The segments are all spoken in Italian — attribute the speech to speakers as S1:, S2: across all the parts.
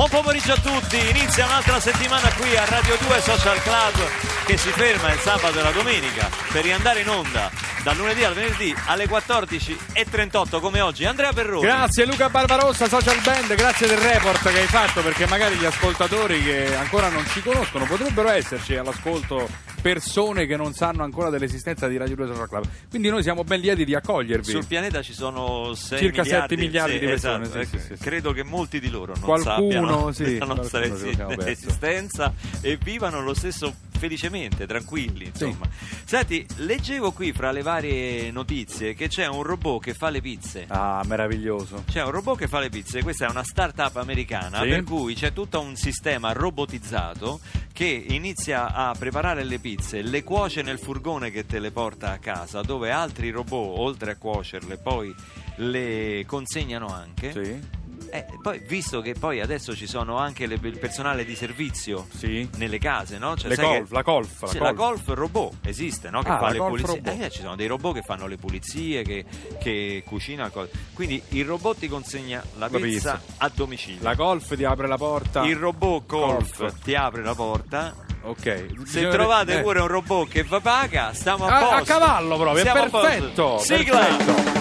S1: Buon pomeriggio a tutti, inizia un'altra settimana qui a Radio 2 Social Club che si ferma il sabato e la domenica per riandare in onda dal lunedì al venerdì alle 14.38 come oggi. Andrea Perroni.
S2: Grazie Luca Barbarossa, Social Band, grazie del report che hai fatto perché magari gli ascoltatori che ancora non ci conoscono potrebbero esserci all'ascolto persone che non sanno ancora dell'esistenza di Radio 2 Social Club. Quindi noi siamo ben lieti di accogliervi.
S1: Sul pianeta ci sono 6
S2: Circa
S1: miliardi,
S2: 7 miliardi
S1: sì,
S2: di persone,
S1: esatto.
S2: sì, sì, sì.
S1: Credo che molti di loro non
S2: Qualcuno,
S1: sappiano
S2: sì,
S1: la nostra
S2: qualcuno siamo
S1: esi-
S2: perso.
S1: esistenza e vivano lo stesso felicemente, tranquilli, insomma. Senti, leggevo qui fra le varie notizie che c'è un robot che fa le pizze.
S2: Ah, meraviglioso.
S1: C'è un robot che fa le pizze, questa è una start-up americana
S2: Sì.
S1: per cui c'è tutto un sistema robotizzato che inizia a preparare le pizze, le cuoce nel furgone che te le porta a casa, dove altri robot, oltre a cuocerle, poi le consegnano anche.
S2: Sì?
S1: Eh, poi, visto che poi adesso ci sono anche le- il personale di servizio
S2: Sì.
S1: nelle case, no? Cioè,
S2: golf,
S1: che-
S2: la golf, la
S1: Sì, la
S2: golf.
S1: golf robot esiste, no? Che
S2: Ah,
S1: fa le
S2: golf
S1: pulizie. Eh, ci sono dei robot che fanno le pulizie, che, che cucinano. cose. Quindi il robot ti consegna la
S2: La
S1: pizza,
S2: pizza.
S1: a domicilio.
S2: La golf ti apre la porta.
S1: Il robot golf,
S2: Golf.
S1: ti apre la porta.
S2: Ok.
S1: Se trovate
S2: eh.
S1: pure un robot che va paga, stiamo a
S2: a, a
S1: posto.
S2: cavallo proprio,
S1: Siamo a
S2: è perfetto.
S1: Sigla!
S2: perfetto.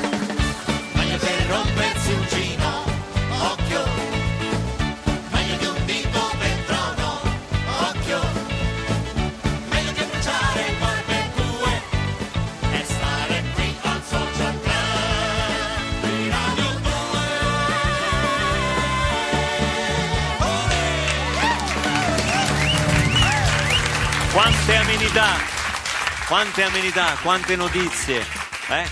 S1: Quante amenità, quante notizie, eh?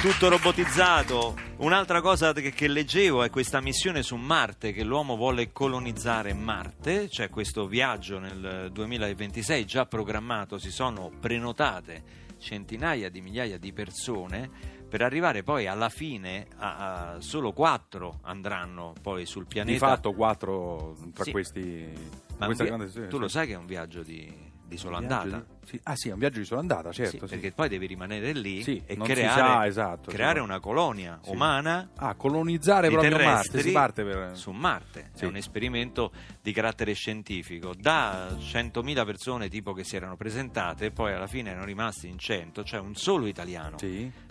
S1: Tutto robotizzato. Un'altra cosa che, che leggevo è questa missione su Marte, che l'uomo vuole colonizzare Marte, c'è questo viaggio nel 2026 già programmato, si sono prenotate centinaia di migliaia di persone per arrivare poi alla fine a, a solo quattro andranno poi sul pianeta.
S2: Di fatto quattro tra
S1: Sì.
S2: questi...
S1: Ma
S2: questa grande-
S1: tu
S2: sì.
S1: lo sai che è un viaggio di, di sola andata?
S2: di- sì. Ah sì, è un viaggio di sola andata, certo.
S1: Sì, perché poi devi rimanere lì
S2: Sì,
S1: e creare,
S2: sa, esatto,
S1: creare
S2: sì.
S1: una colonia umana
S2: Ah, colonizzare proprio Marte, si parte per...
S1: su Marte. È un esperimento di carattere scientifico. Da 100.000 persone tipo che si erano presentate, poi alla fine erano rimasti in 100, cioè un solo italiano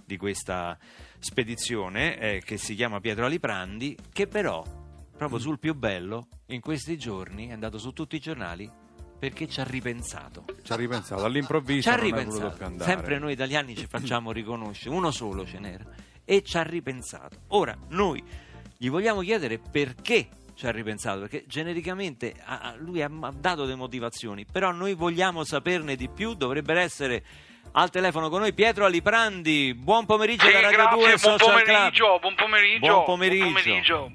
S1: di questa spedizione eh, che si chiama Pietro Aliprandi, che però, proprio
S2: Mm.
S1: sul più bello, in questi giorni è andato su tutti i giornali perché ci ha ripensato.
S2: Ci ha ripensato, all'improvviso
S1: Ci ha ripensato. Sempre noi italiani ci facciamo riconoscere, uno solo ce n'era e ci ha ripensato. Ora noi gli vogliamo chiedere perché ci ha ripensato, perché genericamente lui ha dato delle motivazioni, però noi vogliamo saperne di più, dovrebbero essere al telefono con noi Pietro Aliprandi. Buon pomeriggio
S3: Sì,
S1: da Radio
S3: grazie,
S1: 2
S3: buon pomeriggio, buon pomeriggio.
S1: Buon pomeriggio.
S3: buon pomeriggio.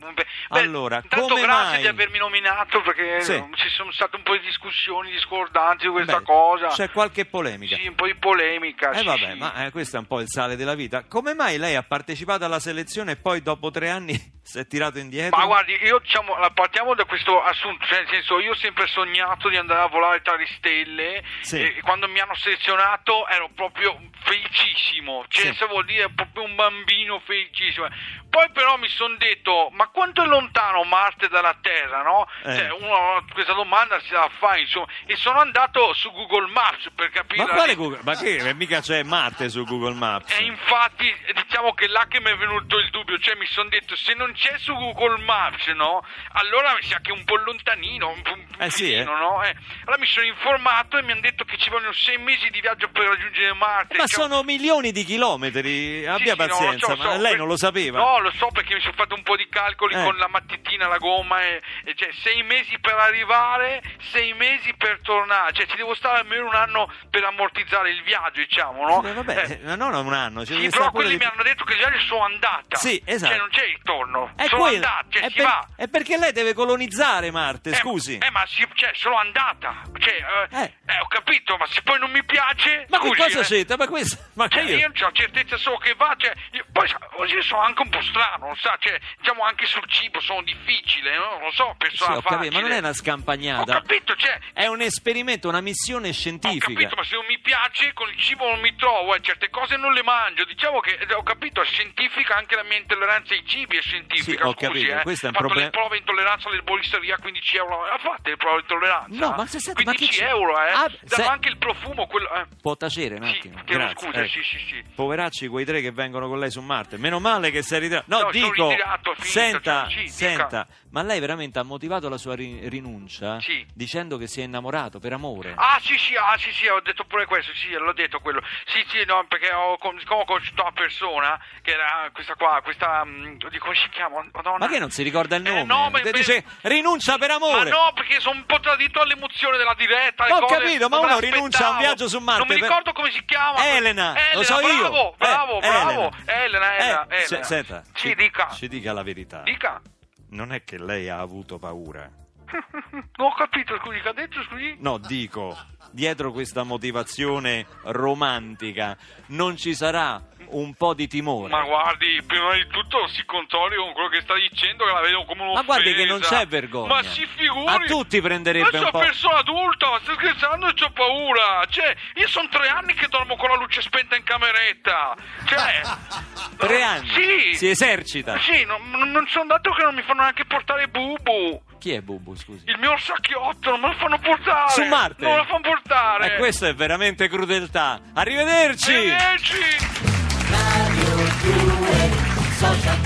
S3: Beh,
S1: Allora,
S3: intanto
S1: come
S3: grazie
S1: mai-
S3: di avermi nominato perché
S1: Sì.
S3: ci sono state un po' di discussioni discordanti su questa
S1: Beh,
S3: cosa.
S1: C'è qualche polemica.
S3: Sì, un po' di polemica.
S1: Eh
S3: sì,
S1: vabbè,
S3: sì.
S1: ma eh, questo è un po' il sale della vita. Come mai lei ha partecipato alla selezione e poi dopo tre anni si è tirato indietro?
S3: Ma guardi, io diciamo, partiamo da questo assunto, cioè nel senso io ho sempre sognato di andare a volare tra le stelle
S1: Sì.
S3: e quando mi hanno selezionato ero proprio felicissimo, cioè
S1: Sì.
S3: se vuol dire proprio un bambino felicissimo. Poi però mi sono detto, ma quanto è lontano Marte dalla Terra, no?
S1: Eh.
S3: Cioè, uno questa domanda si la fa, insomma, e sono andato su Google Maps per capire...
S1: Ma quale Google? Ma che? Eh, Mica c'è Marte su Google Maps.
S3: e infatti diciamo che là che mi è venuto il dubbio, cioè mi sono detto se non c'è su Google Maps, no? Allora mi sa che è un po' lontanino, un po' un
S1: Eh sì, eh.
S3: no? Eh, Allora mi sono informato e mi hanno detto che ci vogliono sei mesi di viaggio per raggiungere Marte.
S1: Ma
S3: Cioè,
S1: sono milioni di chilometri,
S3: sì,
S1: abbia
S3: sì, no, lo
S1: pazienza,
S3: so,
S1: ma
S3: so,
S1: lei
S3: que-
S1: non lo sapeva?
S3: No, lo so perché mi sono fatto un po' di calcoli
S1: Eh.
S3: con la mattitina, la gomma, e, e cioè sei mesi per arrivare, sei mesi per tornare, cioè ci devo stare almeno un anno per ammortizzare il viaggio, diciamo, no?
S1: Eh, vabbè,
S3: Eh,
S1: eh, non un anno, ci
S3: Sì, però quelli
S1: di
S3: mi hanno detto che il viaggio è solo andata.
S1: Sì, esatto.
S3: Cioè non c'è ritorno.
S1: È
S3: solo
S1: quello,
S3: andata, cioè
S1: è,
S3: si
S1: per-
S3: va.
S1: è perché lei deve colonizzare Marte,
S3: Eh,
S1: scusi.
S3: Eh, ma si, cioè, solo andata. Cioè, eh,
S1: Eh.
S3: ho capito, ma se poi non mi piace.
S1: ma
S3: scusi,
S1: che cosa c'entra? Ma questo... Ma
S3: Cioè,
S1: io...
S3: io non ho certezza solo che va, cioè, io- poi oggi sono anche un po' strano, lo sa, cioè, diciamo anche sul cibo sono difficile, no? lo so,
S1: Sì,
S3: persona
S1: ho capito,
S3: facile.
S1: ma non è una
S3: Ho
S1: scampagnata.
S3: capito, cioè,
S1: È un esperimento, una missione
S3: ho
S1: scientifica.
S3: capito, ma se non mi piace con il cibo non mi trovo, eh, certe cose non le mangio. Diciamo che eh, ho capito, è scientifica anche la mia intolleranza ai cibi, è scientifica.
S1: Sì, ho
S3: scusi,
S1: capito,
S3: eh.
S1: questo è un
S3: Ho fatto
S1: problem-
S3: le prove intolleranza all'erboristeria, 15 euro. Ha fatto le prove di intolleranza?
S1: No, ma se- senti, ma che
S3: 15
S1: c'è?
S3: euro, eh.
S1: Ah, se-
S3: anche il profumo, quello. Eh.
S1: Può tacere un
S3: Sì,
S1: attimo?
S3: chiedo
S1: Grazie.
S3: scusa,
S1: ecco.
S3: sì, sì, sì.
S1: Poveracci quei tre che vengono con lei su Marte. Meno male che sei ritirato. No,
S3: No, sono
S1: dico,
S3: ritirato, finito,
S1: senta,
S3: cioè, sì, dica.
S1: Ma lei veramente ha motivato la sua ri- rinuncia
S3: Sì.
S1: dicendo che si è innamorato per amore?
S3: Ah sì sì, ah sì sì, ho detto pure questo, sì, l'ho detto quello. Sì sì, no, perché ho, con- siccome ho conosciuto una persona che era questa qua, questa, mm, come si chiama? Madonna.
S1: Ma che non si ricorda il
S3: Eh,
S1: nome?
S3: no, ma-
S1: Te dice rinuncia per
S3: Ma
S1: amore.
S3: no, perché sono un po' tradito all'emozione della diretta. le
S1: Ho
S3: cose,
S1: capito, ma
S3: non me
S1: uno rinuncia a un viaggio su Marte
S3: Non mi
S1: per-
S3: ricordo come si chiama.
S1: Elena, lo so
S3: bravo,
S1: io.
S3: Bravo,
S1: Eh,
S3: bravo.
S1: Elena.
S3: Elena, Elena,
S1: Eh, se-
S3: Elena.
S1: senta,
S3: Sì,
S1: ci,
S3: dica.
S1: ci dica la verità.
S3: Dica.
S1: Non è che lei ha avuto paura.
S3: Non ho capito, scusi, che ha detto, scusi?
S1: No, dico, dietro questa motivazione romantica non ci sarà un po' di timore.
S3: Ma guardi, prima di tutto si controlli con quello che sta dicendo, che la vedo come un'offesa.
S1: Ma guardi che non c'è vergogna.
S3: Ma si figuri.
S1: A tutti prenderebbe
S3: ma
S1: un
S3: sono
S1: po'.
S3: persona adulta, ma stai scherzando e c'ho paura. Cioè, io sono tre anni che dormo con la luce spenta in cameretta. Cioè...
S1: Tre anni?
S3: Sì.
S1: Si esercita.
S3: Sì, non, non- sono dato che non mi fanno neanche portare Bubu.
S1: Chi è Bubu, scusi?
S3: Il mio orsacchiotto non me lo fanno portare.
S1: Su Marte?
S3: Non me lo fanno portare.
S1: E questo è veramente crudeltà. Arrivederci!
S3: Arrivederci.
S4: Radio 2 Social Club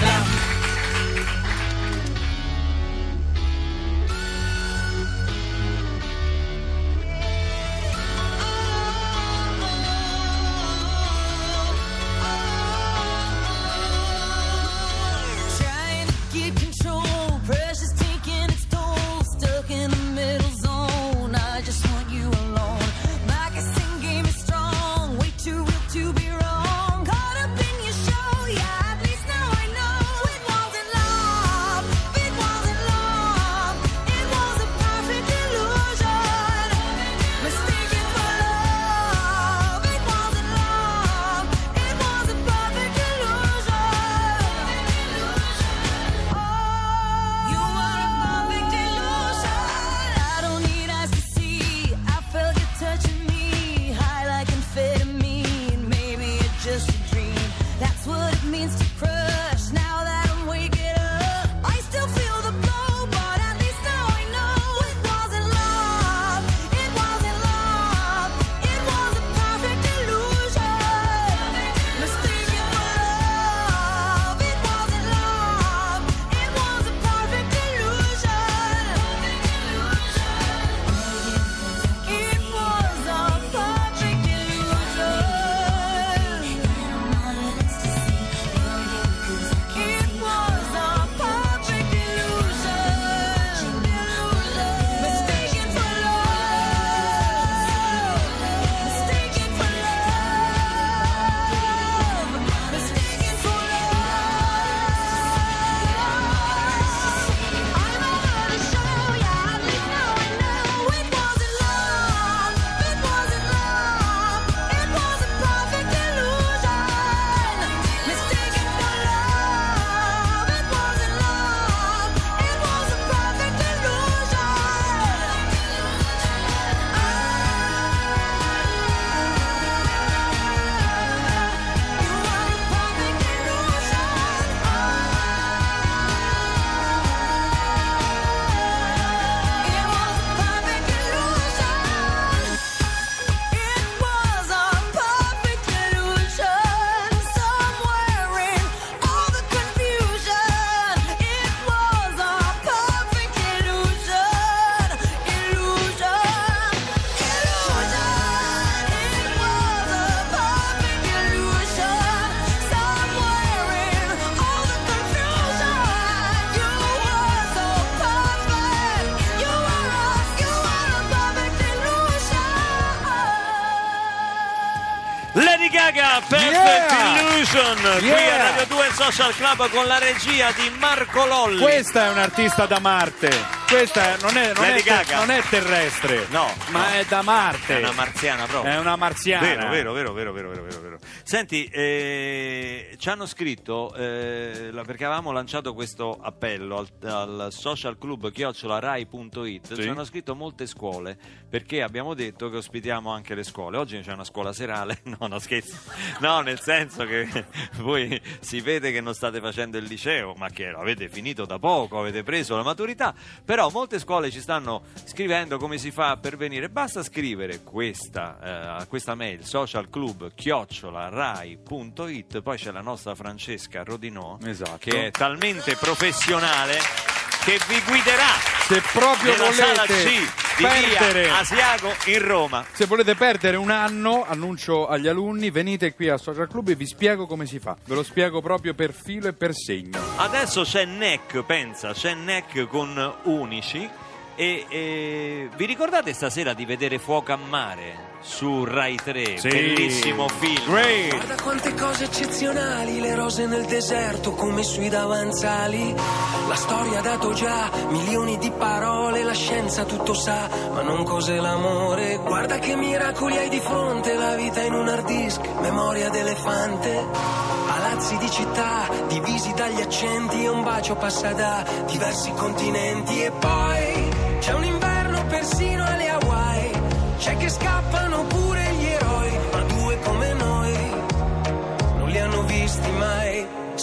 S5: means to crush.
S1: Lady Gaga, Perfect
S2: Yeah!
S1: Illusion, qui a
S2: Yeah!
S1: Radio 2 Social Club con la regia di Marco Lolli.
S2: Questa è un artista da Marte. Questa non è, non, è non è terrestre,
S1: No,
S2: ma
S1: no.
S2: è da Marte.
S1: È una marziana proprio.
S2: È una marziana.
S1: Vero, vero, vero, vero, vero, vero, vero. Senti, eh, ci hanno scritto, eh, perché avevamo lanciato questo appello al, al social club chiocciolarai.it,
S2: Sì.
S1: ci hanno scritto molte scuole, perché abbiamo detto che ospitiamo anche le scuole. Oggi c'è una scuola serale, no, no scherzo, no, nel senso che voi si vede che non state facendo il liceo, ma che avete finito da poco, avete preso la maturità, però molte scuole ci stanno scrivendo come si fa per venire, basta scrivere questa, eh, questa mail socialclub chiocciolarai.it, poi c'è la nostra Francesca Rodinò
S2: Esatto.
S1: che è talmente professionale che vi guiderà
S2: Se proprio
S1: nella sala
S2: volete
S1: C di
S2: perdere
S1: via Asiago in Roma.
S2: Se volete perdere un anno, annuncio agli alunni, venite qui al Social Club e vi spiego come si fa. Ve lo spiego proprio per filo e per segno.
S1: Adesso c'è NEC, pensa, c'è NEC con Unici e, e vi ricordate stasera di vedere Fuoco a Mare su Rai 3?
S2: Sì.
S1: Bellissimo film.
S2: Great!
S6: Guarda quante cose eccezionali, le rose nel deserto come sui davanzali. La storia ha dato già milioni di parole, la scienza tutto sa, ma non cos'è l'amore. Guarda che miracoli hai di fronte, la vita in un hard disk, memoria d'elefante. Palazzi di città, divisi dagli accenti e un bacio passa da diversi continenti. E poi c'è un inverno persino alle Hawaii, c'è che scappano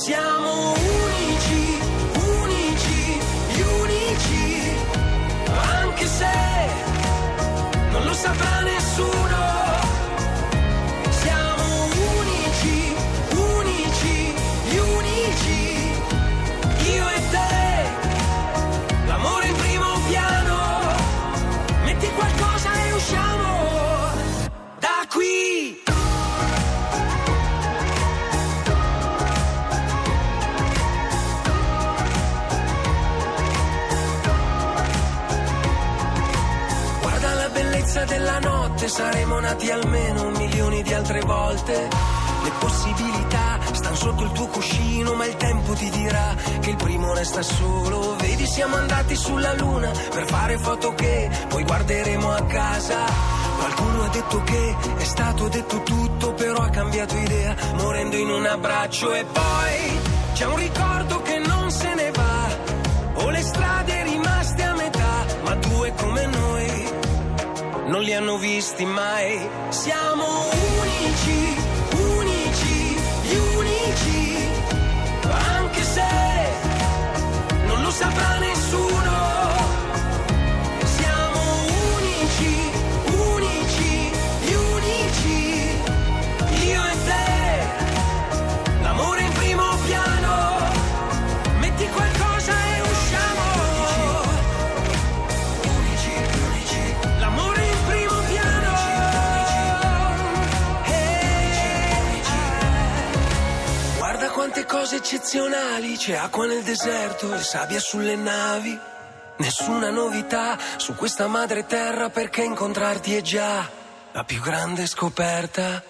S6: Siamo unici, unici, gli unici, anche se non lo saprà nessuno. Nati almeno milioni di altre volte. Le possibilità stanno sotto il tuo cuscino, ma il tempo ti dirà che il primo resta solo. Vedi, siamo andati sulla luna per fare foto che poi guarderemo a casa. Qualcuno ha detto che è stato detto tutto, però ha cambiato idea, morendo in un abbraccio. E poi c'è un ricordo non li hanno visti mai. Siamo unici, unici, gli unici, anche se non lo saprà eccezionali, c'è acqua nel deserto e sabbia sulle navi. Nessuna novità su questa madre terra perché incontrarti è già la più grande scoperta.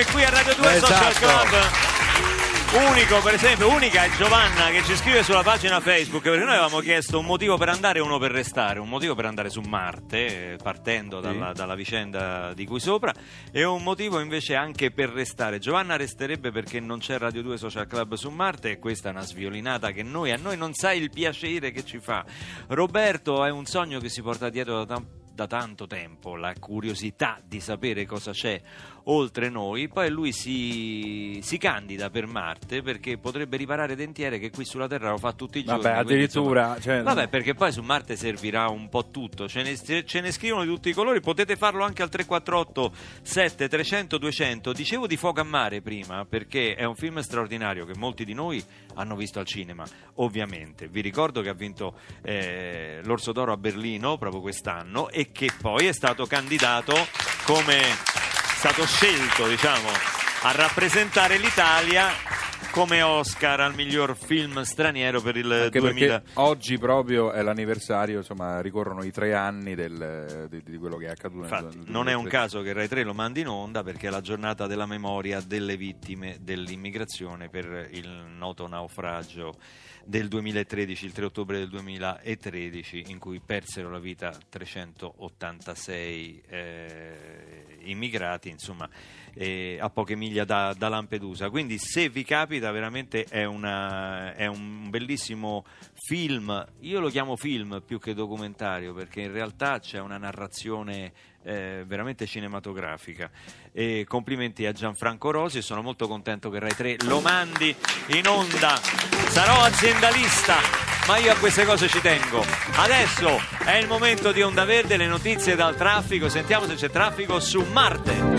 S1: Noi qui a Radio 2 Social
S2: Esatto.
S1: Club. Unico, per esempio, unica è Giovanna che ci scrive sulla pagina Facebook perché noi avevamo chiesto un motivo per andare e uno per restare, un motivo per andare su Marte, eh, partendo dalla, dalla vicenda di qui sopra, e un motivo invece anche per restare. Giovanna resterebbe perché non c'è Radio 2 Social Club su Marte e questa è una sviolinata che noi, a noi non sai il piacere che ci fa. Roberto è un sogno che si porta dietro da, tam- da tanto tempo la curiosità di sapere cosa c'è oltre noi, poi lui si, si candida per Marte perché potrebbe riparare dentiere che qui sulla Terra lo fa tutti i giorni.
S2: Vabbè,
S1: quindi, insomma,
S2: addirittura. cioè,
S1: Vabbè, perché poi su Marte servirà un po' tutto. Ce ne, ce ne scrivono di tutti i colori. Potete farlo anche al 348 7300 200. Dicevo di Fuoco a Mare prima perché è un film straordinario che molti di noi hanno visto al cinema, ovviamente. Vi ricordo che ha vinto eh, l'Orso d'Oro a Berlino proprio quest'anno e che poi è stato candidato come stato scelto, diciamo, a rappresentare l'Italia come Oscar al miglior film straniero per il
S2: Anche
S1: 2000.
S2: perché oggi proprio è l'anniversario, insomma, ricorrono i tre anni del- di, di quello che è accaduto.
S1: Infatti,
S2: nel
S1: non è un
S2: 2003.
S1: caso che Rai 3 lo mandi in onda perché è la giornata della memoria delle vittime dell'immigrazione per il noto naufragio del 2013, il 3 ottobre del 2013, in cui persero la vita 386 eh, immigrati, insomma, eh, a poche miglia da, da Lampedusa. Quindi, se vi capita, veramente è, una- è un bellissimo film. Io lo chiamo film più che documentario perché in realtà c'è una narrazione eh, veramente cinematografica. E complimenti a Gianfranco Rosi sono molto contento che Rai 3 lo mandi in onda. Sarò aziendalista, ma io a queste cose ci tengo. Adesso è il momento di Onda Verde, le notizie dal traffico. Sentiamo se c'è traffico su Marte.